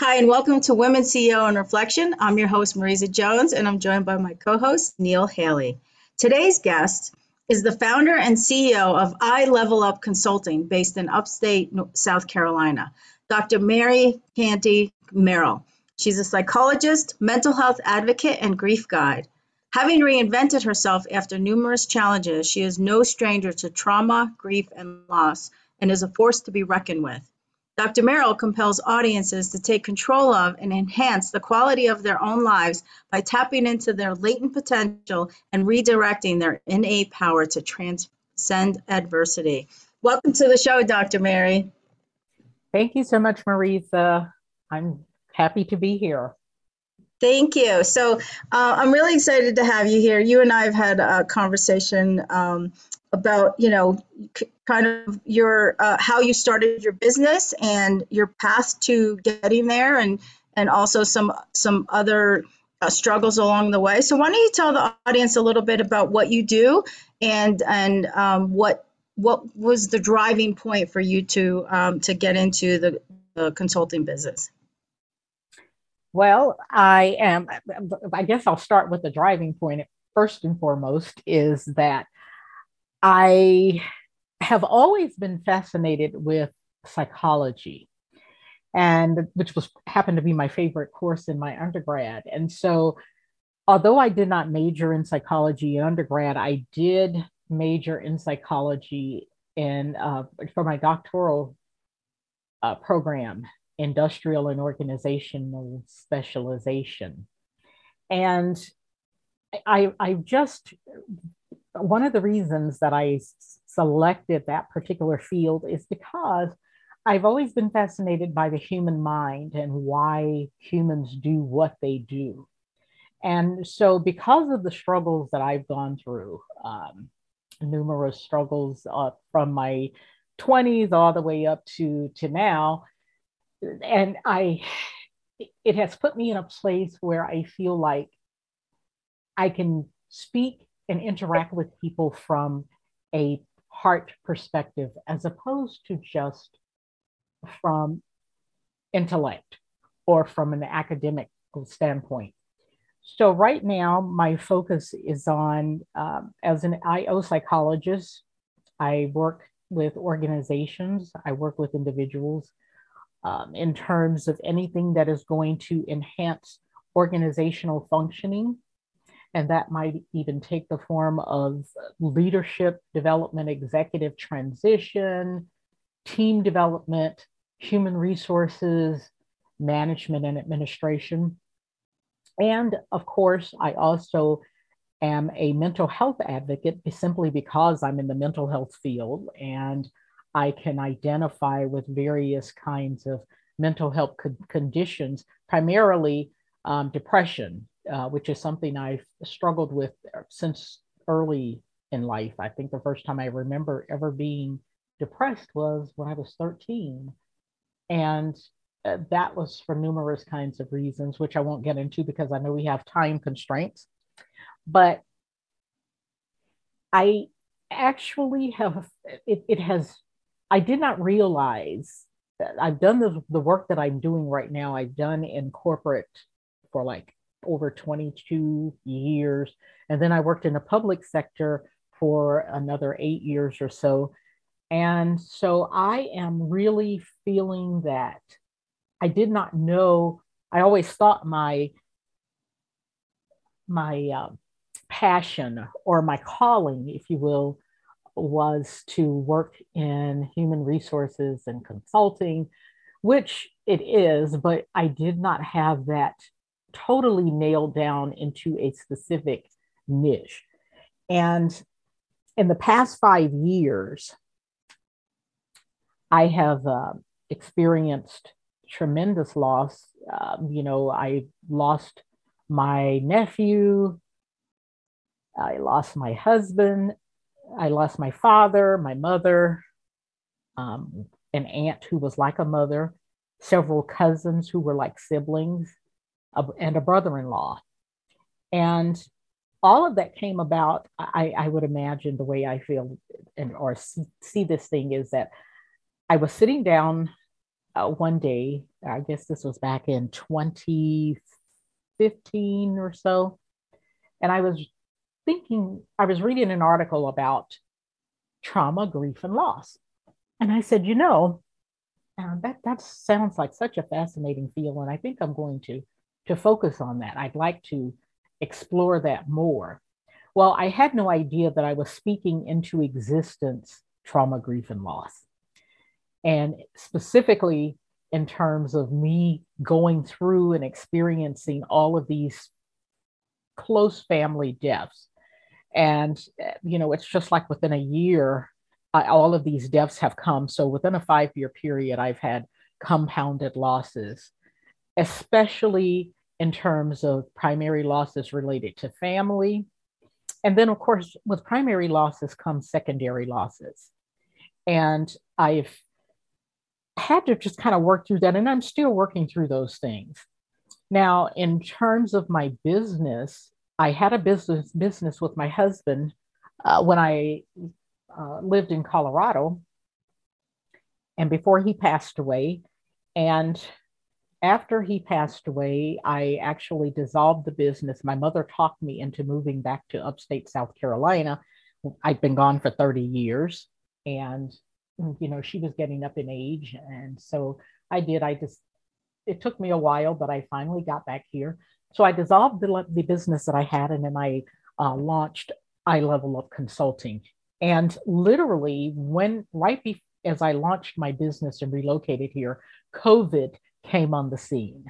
Hi, and welcome to Women CEO in Reflection. I'm your host, Marisa Jones, and I'm joined by my co host, Neil Haley. Today's guest is the founder and CEO of iLevelUp Consulting, based in upstate South Carolina, Dr. Mary Canty Merrill. She's a psychologist, mental health advocate, and grief guide. Having reinvented herself after numerous challenges, she is no stranger to trauma, grief, and loss, and is a force to be reckoned with. Dr. Merrill compels audiences to take control of and enhance the quality of their own lives by tapping into their latent potential and redirecting their innate power to transcend adversity. Welcome to the show, Dr. Mary. Thank you so much, Marisa. I'm happy to be here. Thank you. So uh, I'm really excited to have you here. You and I have had a conversation um, about you know kind of your uh, how you started your business and your path to getting there and and also some some other uh, struggles along the way. So why don't you tell the audience a little bit about what you do and and um, what what was the driving point for you to um, to get into the, the consulting business? Well i am i guess i'll start with the driving point. First and foremost is that I have always been fascinated with psychology and which was happened to be my favorite course in my undergrad. And so although i did not major in psychology in undergrad i did major in psychology in uh, for my doctoral uh, program industrial and organizational specialization. And i i just one of the reasons that I selected that particular field is because I've always been fascinated by the human mind and why humans do what they do. And so, because of the struggles that I've gone through, um, numerous struggles uh, from my 20s all the way up to, to now, and I, it has put me in a place where I feel like I can speak and interact with people from a heart perspective as opposed to just from intellect or from an academic standpoint. So, right now, my focus is on um, as an IO psychologist, I work with organizations, I work with individuals um, in terms of anything that is going to enhance organizational functioning and that might even take the form of leadership development, executive transition, team development, human resources, management, and administration. And of course, I also am a mental health advocate simply because I'm in the mental health field and I can identify with various kinds of mental health co- conditions, primarily um, depression, uh, which is something I've struggled with since early in life. I think the first time I remember ever being depressed was when I was 13. And uh, that was for numerous kinds of reasons, which I won't get into because I know we have time constraints. But I actually have, it, it has, I did not realize I've done the, the work that I'm doing right now, I've done in corporate for like over 22 years. And then I worked in the public sector for another eight years or so. And so I am really feeling that I did not know, I always thought my my uh, passion or my calling, if you will, was to work in human resources and consulting, which it is, but I did not have that totally nailed down into a specific niche. And in the past five years, I have uh, experienced tremendous loss. Um, you know, I lost my nephew I lost my husband. I lost my father, my mother, um, an aunt who was like a mother, several cousins who were like siblings, and a brother in law. And all of that came about, I, I, would imagine the way I feel and or see, see this thing is that I was sitting down uh, one day, I guess this was back in 2015 or so, and I was thinking, I was reading an article about trauma, grief, and loss. And I said, you know, uh, that that sounds like such a fascinating field, and I think I'm going to to focus on that. I'd like to explore that more. Well, I had no idea that I was speaking into existence trauma, grief, and loss. And specifically in terms of me going through and experiencing all of these close family deaths. And, you know, it's just like within a year, I, all of these deaths have come. So within a five year period, I've had compounded losses, especially in terms of primary losses related to family. And then, of course, with primary losses come secondary losses. And I've had to just kind of work through that, and I'm still working through those things. Now, in terms of my business, I had a business business with my husband uh, when I uh, lived in Colorado, and before he passed away, and after he passed away, I actually dissolved the business. My mother talked me into moving back to upstate South Carolina. I'd been gone for 30 years and, you know, she was getting up in age. And so I did. I just, it took me a while, but I finally got back here. So I dissolved the, the business that I had and then I uh, launched Level Up Consulting. And literally, when right be- as I launched my business and relocated here, COVID came on the scene.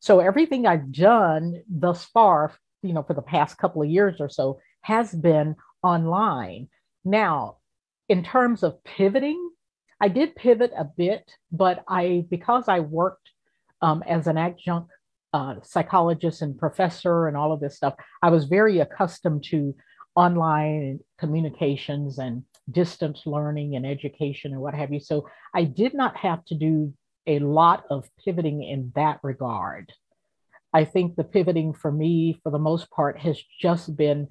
So everything I've done thus far, you know, for the past couple of years or so has been online. Now, in terms of pivoting, I did pivot a bit, but I because I worked um, as an adjunct uh, psychologist and professor and all of this stuff, I was very accustomed to online communications and distance learning and education and what have you. So I did not have to do a lot of pivoting in that regard. I think the pivoting for me, for the most part, has just been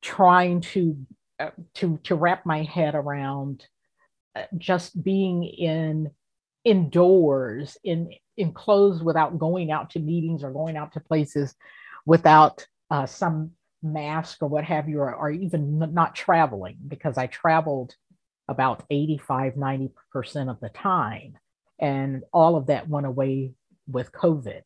trying to uh, to to wrap my head around uh, just being in indoors in enclosed without going out to meetings or going out to places without uh, some mask or what have you or, or even not traveling because i traveled about 85 90% of the time and all of that went away with COVID.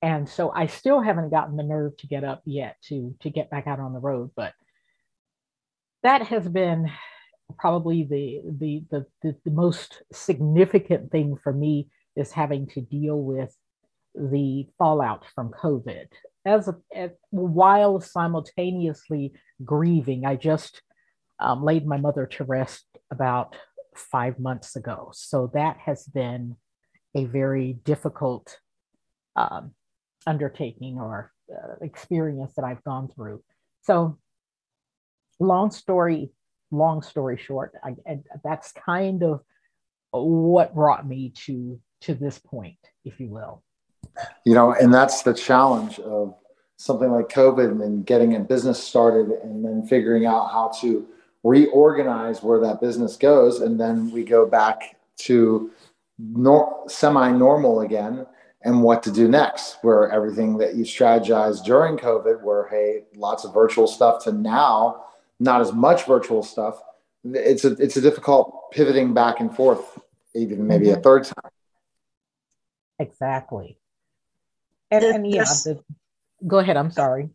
And so I still haven't gotten the nerve to get up yet to to get back out on the road, but that has been probably the the the, the, the most significant thing for me is having to deal with the fallout from COVID. As, a, as while simultaneously grieving, I just um, laid my mother to rest about five months ago. So that has been a very difficult um, undertaking or uh, experience that I've gone through. So, long story, long story short, I, I, that's kind of what brought me to to this point, if you will. You know, and that's the challenge of something like COVID and getting a business started and then figuring out how to reorganize where that business goes, and then we go back to nor- semi-normal again and what to do next where everything that you strategized during covid where hey lots of virtual stuff to now not as much virtual stuff it's a it's a difficult pivoting back and forth even maybe mm-hmm. a third time. Exactly. And, and yeah the, go ahead i'm sorry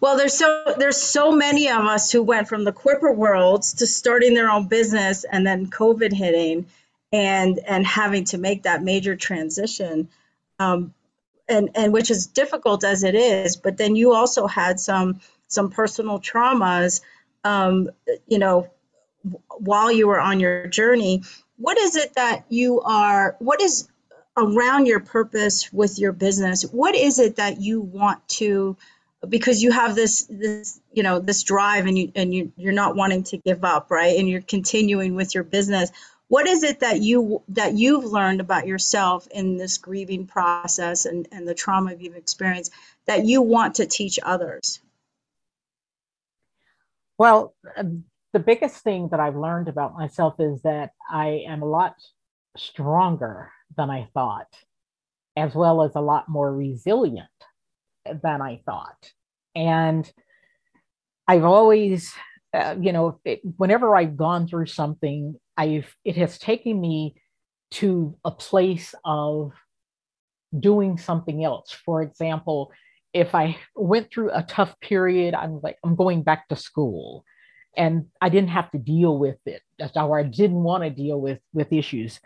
well, there's so there's so many of us who went from the corporate worlds to starting their own business and then COVID hitting and and having to make that major transition. Um, and and which is difficult as it is, but then you also had some some personal traumas, um, you know, while you were on your journey. What is it that you are? What is around your purpose with your business? What is it that you want to because you have this this you know this drive and you and you you're not wanting to give up right? And you're continuing with your business. What is it that you that you've learned about yourself in this grieving process and and the trauma you've experienced that you want to teach others? Well um, the biggest thing that i've learned about myself is that i am a lot stronger than i thought as well as a lot more resilient than I thought. And I've always, uh, you know, it, whenever I've gone through something, I've it has taken me to a place of doing something else. For example, if I went through a tough period, I'm like, I'm going back to school. And I didn't have to deal with it, or I didn't want to deal with with issues.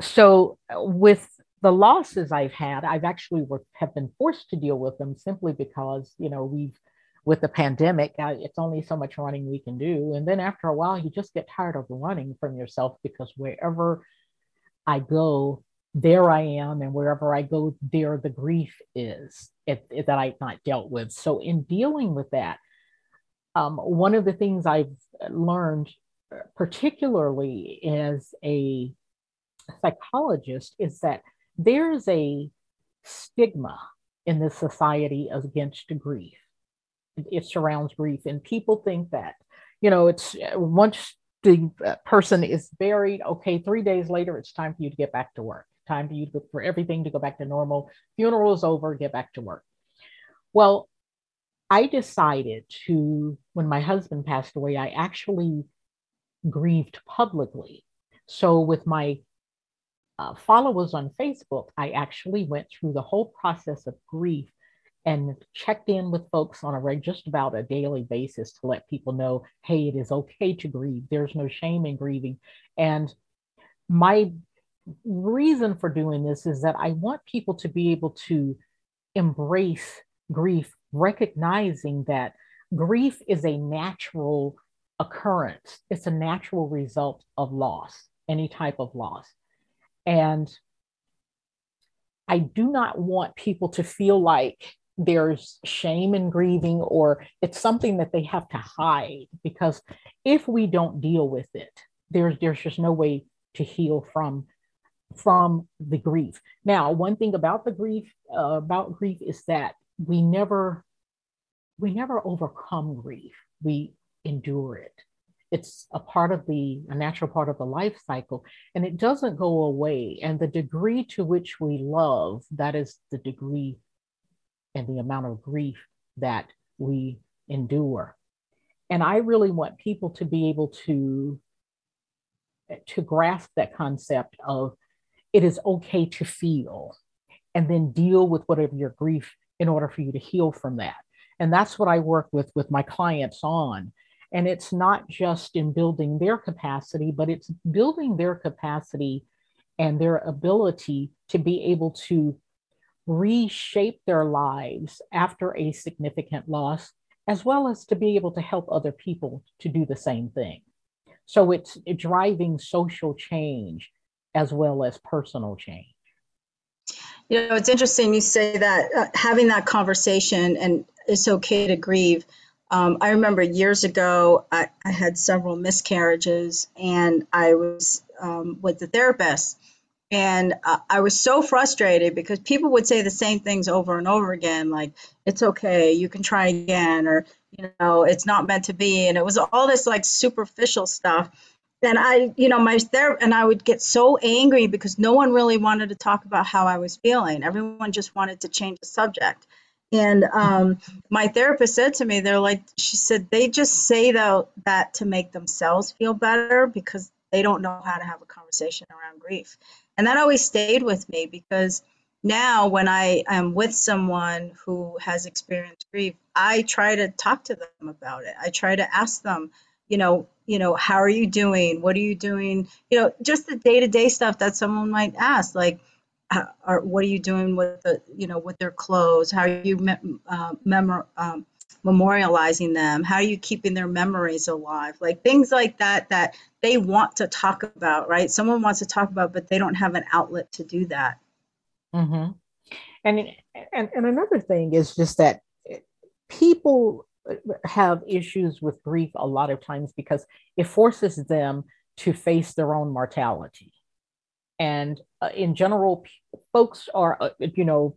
So with the losses I've had, I've actually were, have been forced to deal with them simply because, you know, we've, with the pandemic, uh, it's only so much running we can do. And then after a while, you just get tired of running from yourself because wherever I go, there I am. And wherever I go, there the grief is it, it, that I've not dealt with. So, in dealing with that, um, one of the things I've learned, particularly as a psychologist, is that there's a stigma in this society against grief. It surrounds grief, and people think that, you know, it's uh, once the uh, person is buried, okay, three days later, it's time for you to get back to work. Time for you to, for everything to go back to normal. Funeral is over, get back to work. Well, I decided to, when my husband passed away, I actually grieved publicly. So, with my uh, followers on Facebook, I actually went through the whole process of grief and checked in with folks on a just about a daily basis to let people know, hey, it is okay to grieve. There's no shame in grieving. And my reason for doing this is that I want people to be able to embrace grief, recognizing that grief is a natural occurrence. It's a natural result of loss, any type of loss. And I do not want people to feel like there's shame in grieving or it's something that they have to hide because if we don't deal with it, there's there's just no way to heal from from the grief. Now, one thing about the grief uh, about grief is that we never we never overcome grief. We endure it it's a part of the a natural part of the life cycle and it doesn't go away. And the degree to which we love that is the degree and the amount of grief that we endure. And i really want people to be able to to grasp that concept of it is okay to feel and then deal with whatever your grief in order for you to heal from that. And that's what i work with with my clients on and it's not just in building their capacity, but it's building their capacity and their ability to be able to reshape their lives after a significant loss, as well as to be able to help other people to do the same thing. So it's driving social change as well as personal change. You know, it's interesting you say that uh, having that conversation and it's okay to grieve um, I remember years ago, I, I, had several miscarriages, and I was um, with the therapist. And uh, I was so frustrated because people would say the same things over and over again, like, it's okay, you can try again, or, you know, it's not meant to be. And it was all this like superficial stuff. And I, you know, my therapist, and I would get so angry because no one really wanted to talk about how I was feeling. Everyone just wanted to change the subject. And um, my therapist said to me, they're like, she said, they just say that, that to make themselves feel better because they don't know how to have a conversation around grief. And that always stayed with me because now when I am with someone who has experienced grief, I try to talk to them about it. I try to ask them, you know, you know, how are you doing? What are you doing? You know, just the day to day stuff that someone might ask, like, are, what are you doing with the you know with their clothes? How are you uh, memor- um, memorializing them? How are you keeping their memories alive? Like things like that that they want to talk about right? Someone wants to talk about but they don't have an outlet to do that. Mm-hmm. and, and and another thing is just that people have issues with grief a lot of times because it forces them to face their own mortality. And uh, in general, folks are, uh, you know,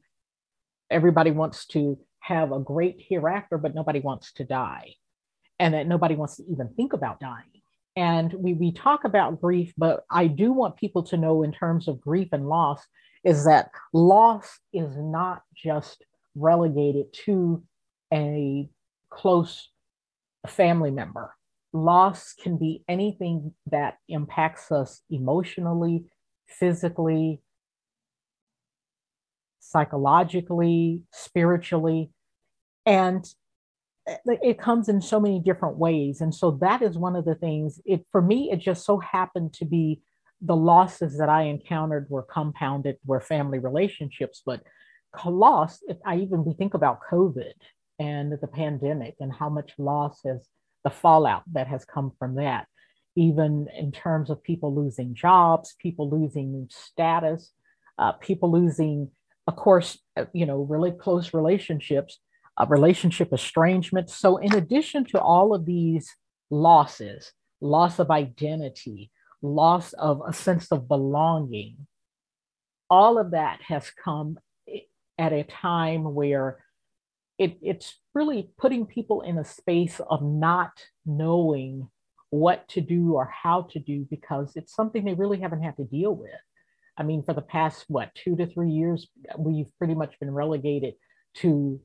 everybody wants to have a great hereafter, but nobody wants to die. And that nobody wants to even think about dying. And we, we talk about grief, but I do want people to know, in terms of grief and loss, is that loss is not just relegated to a close family member. Loss can be anything that impacts us emotionally, physically, psychologically, spiritually. And it comes in so many different ways. And so that is one of the things, it, for me, it just so happened to be the losses that I encountered were compounded, were family relationships. But loss, if I even we think about COVID and the pandemic and how much loss has the fallout that has come from that, even in terms of people losing jobs, people losing status, uh, people losing, of course, uh, you know, really close relationships, uh, relationship estrangement. So, in addition to all of these losses, loss of identity, loss of a sense of belonging, all of that has come at a time where it, it's really putting people in a space of not knowing what to do or how to do because it's something they really haven't had to deal with. I mean, for the past, what, two to three years, we've pretty much been relegated to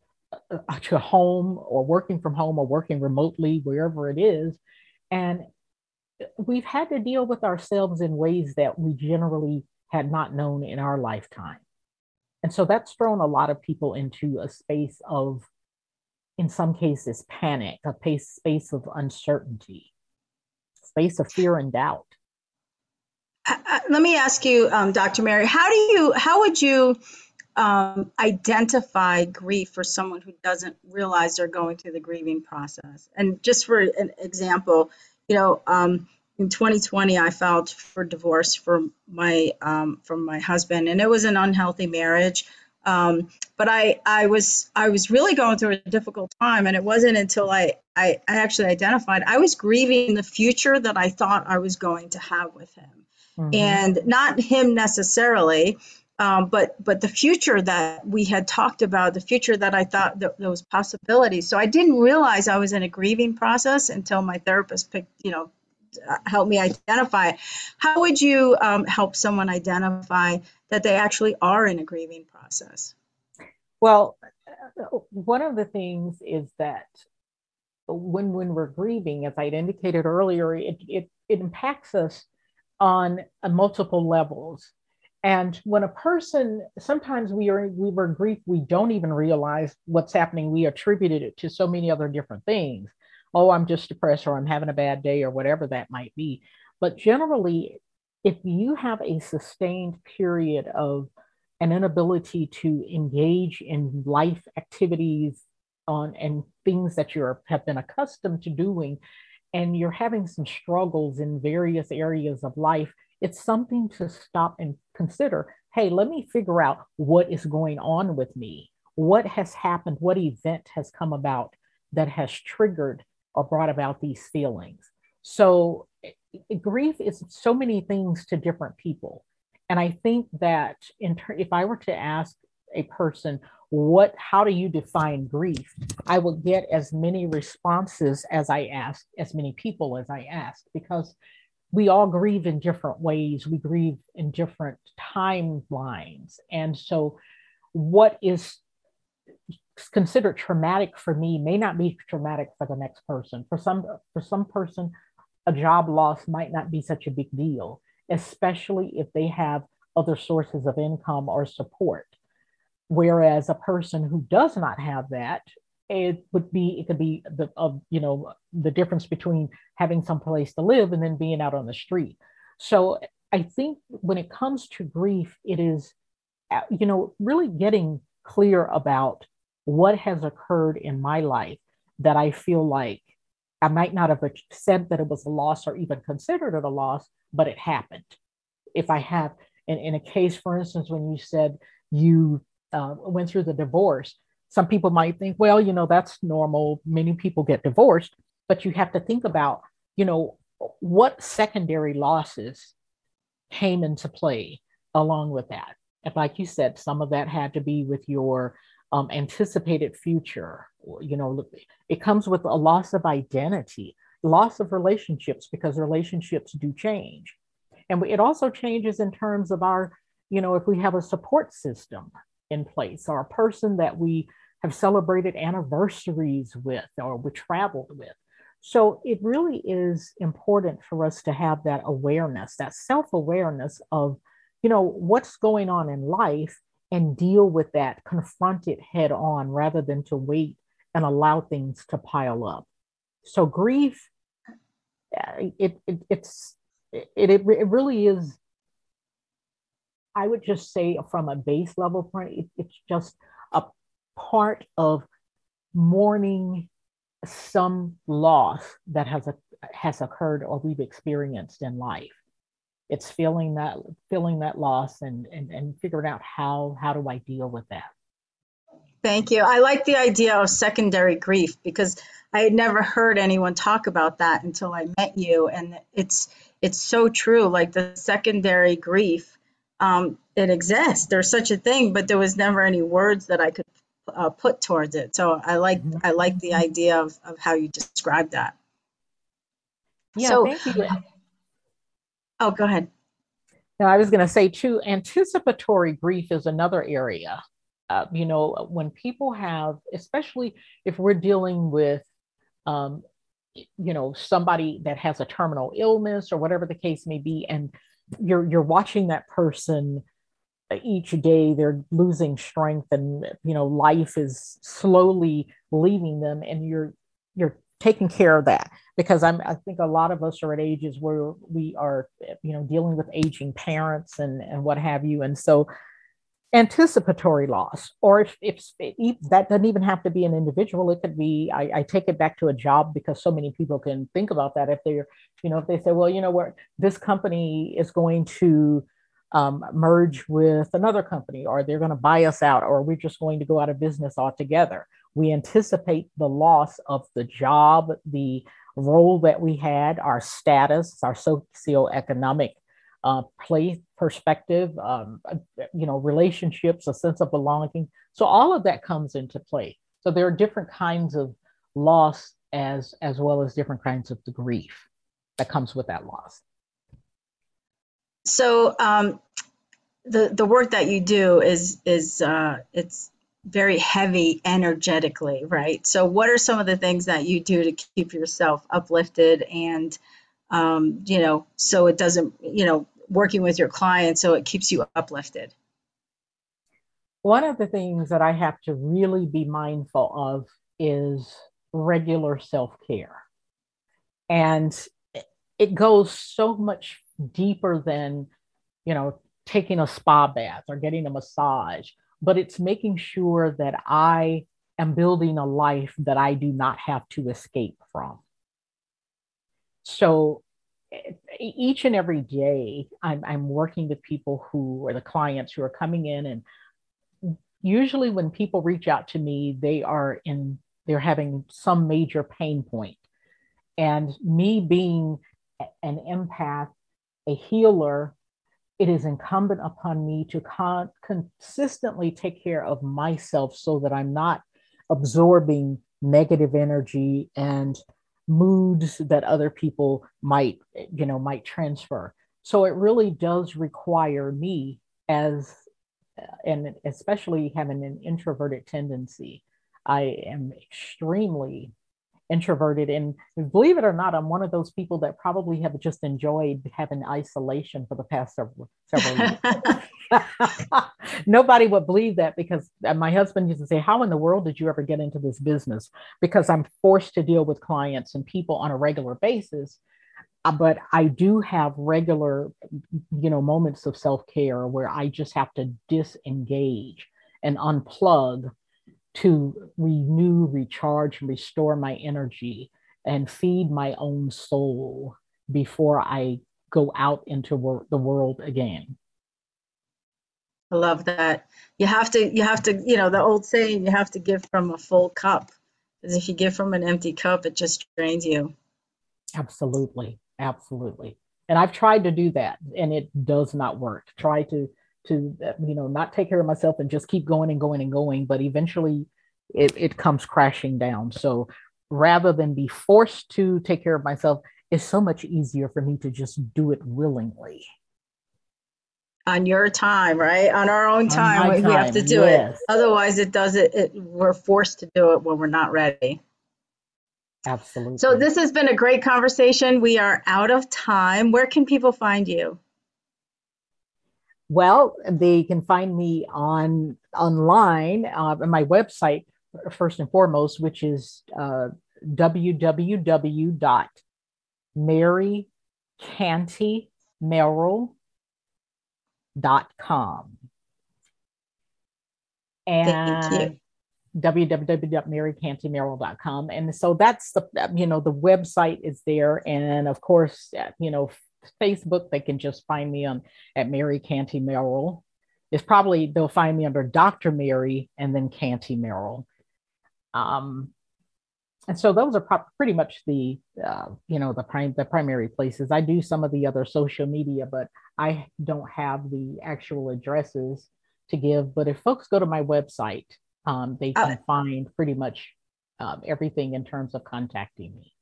uh, to home or working from home or working remotely wherever it is. And we've had to deal with ourselves in ways that we generally had not known in our lifetime. And so that's thrown a lot of people into a space of in some cases panic a space of uncertainty space of fear and doubt uh, uh, let me ask you um, dr mary how do you how would you um, identify grief for someone who doesn't realize they're going through the grieving process. And just for an example, you know, um, in 2020, I filed for divorce from my um, from my husband, and it was an unhealthy marriage. Um, but I, I was I was really going through a difficult time, and it wasn't until I, I, I actually identified I was grieving the future that I thought I was going to have with him, mm-hmm. and not him necessarily, um, but but the future that we had talked about, the future that I thought that there was possibilities. So I didn't realize I was in a grieving process until my therapist picked, you know, helped me identify. How would you um, help someone identify that they actually are in a grieving process? Well, one of the things is that when when we're grieving, as I indicated earlier, it it, it impacts us on multiple levels and when a person, sometimes we are we were grief, we don't even realize what's happening. We attributed it to so many other different things. Oh, I'm just depressed, or I'm having a bad day, or whatever that might be. But generally, if you have a sustained period of an inability to engage in life activities on and things that you have been accustomed to doing, and you're having some struggles in various areas of life, it's something to stop and consider. Hey, let me figure out what is going on with me. What has happened? What event has come about that has triggered or brought about these feelings? So, eh, grief is so many things to different people. And I think that in ter- if I were to ask a person, what how do you define grief i will get as many responses as i ask as many people as i ask because we all grieve in different ways. We grieve in different timelines. And so, what is considered traumatic for me may not be traumatic for the next person. For some, for some person, a job loss might not be such a big deal, especially if they have other sources of income or support. Whereas a person who does not have that it would be it could be the of you know the difference between having some place to live and then being out on the street so i think when it comes to grief it is you know really getting clear about what has occurred in my life that i feel like i might not have said that it was a loss or even considered it a loss but it happened if i have in, in a case for instance when you said you uh, went through the divorce some people might think, well, you know, that's normal. Many people get divorced, but you have to think about, you know, what secondary losses came into play along with that. And like you said, some of that had to be with your um, anticipated future. You know, it comes with a loss of identity, loss of relationships because relationships do change. And it also changes in terms of our, you know, if we have a support system in place or a person that we have celebrated anniversaries with or we traveled with. So it really is important for us to have that awareness, that self awareness of, you know, what's going on in life and deal with that, confront it head on rather than to wait and allow things to pile up. So grief, uh, it, it it's it, it, it really is. I would just say from a base level point, it, it's just a part of mourning some loss that has a, has occurred or we've experienced in life it's feeling that feeling that loss and and, and figuring out how how do i deal with that. Thank you. I like the idea of secondary grief because i had never heard anyone talk about that until i met you. And it's it's so true like the secondary grief um, it exists. There's such a thing but there was never any words that i could uh, put towards it. So i like mm-hmm. i like the idea of, of how you describe that. Yeah so, thank you Oh, go ahead. Now, I was going to say too, anticipatory grief is another area. Uh, you know, when people have, especially if we're dealing with, um, you know, somebody that has a terminal illness or whatever the case may be, and you're you're watching that person each day they're losing strength and you know life is slowly leaving them and you're you're taking care of that because I'm I think a lot of us are at ages where we are you know dealing with aging parents and and what have you. And so anticipatory loss or if, if, if that doesn't even have to be an individual it could be I, I, take it back to a job because so many people can think about that. If they're you know if they say well you know what? This company is going to um, merge with another company or they're going to buy us out or we're just going to go out of business altogether we anticipate the loss of the job, the role that we had, our status, our socioeconomic uh, place perspective, um, you know, relationships, a sense of belonging. So all of that comes into play. So there are different kinds of loss as as well as different kinds of the grief that comes with that loss. So um, the the work that you do is is uh, it's very heavy energetically, right? So, what are some of the things that you do to keep yourself uplifted and, um, you know, so it doesn't, you know, working with your clients so it keeps you uplifted? One of the things that I have to really be mindful of is regular self care. And it goes so much deeper than, you know, taking a spa bath or getting a massage but it's making sure that I am building a life that I do not have to escape from. So each and every day, I'm, I'm working with people who are the clients who are coming in and usually when people reach out to me they are in they're having some major pain point and me being an empath a healer it is incumbent upon me to con- consistently take care of myself so that I'm not absorbing negative energy and moods that other people might you know might transfer. So it really does require me as and especially having an introverted tendency i am extremely introverted and believe it or not i'm one of those people that probably have just enjoyed having isolation for the past several several years. Nobody would believe that because uh, my husband used to say how in the world did you ever get into this business? Because i'm forced to deal with clients and people on a regular basis. Uh, but i do have regular you know moments of self-care where i just have to disengage and unplug to renew, recharge, and restore my energy and feed my own soul before I go out into wor- the world again. I love that. You have to, you have to, you know, the old saying, you have to give from a full cup. Because if you give from an empty cup, it just drains you. Absolutely. Absolutely. And I've tried to do that and it does not work. Try to, to, you know, not take care of myself and just keep going and going and going, but eventually it, it comes crashing down. So rather than be forced to take care of myself, it's so much easier for me to just do it willingly. On your time, right? On our own time, we, time, we have to do yes. it. Otherwise, it does it, it. We're forced to do it when we're not ready. Absolutely. So this has been a great conversation. We are out of time. Where can people find you? Well, they can find me on online uh, on my website first and foremost, which is uh, www.marycantymerrill.com. And www.marycantymerrill.com. And so that's the, you know, the website is there. And of course, you know, Facebook, they can just find me on at Mary Canty Merrill. It's probably they'll find me under Dr. Mary and then Canty Merrill. Um, and so those are pro- pretty much the uh, you know the prime the primary places. I do some of the other social media, but I don't have the actual addresses to give. But if folks go to my website, um, they can uh, find pretty much um, everything in terms of contacting me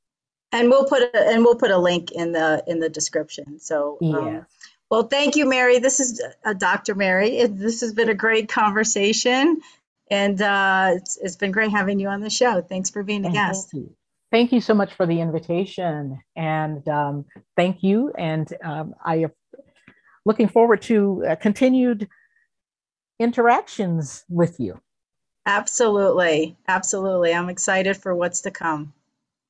and we'll put a, and we'll put a link in the in the description. So yeah. Um, well, thank you, Mary. This is uh, Dr. Mary. This has been a great conversation, and uh, it's, it's been great having you on the show. Thanks for being a guest. Thank you. thank you so much for the invitation, and um, thank you. And um, I am looking forward to uh, continued interactions with you. Absolutely, absolutely. I'm excited for what's to come.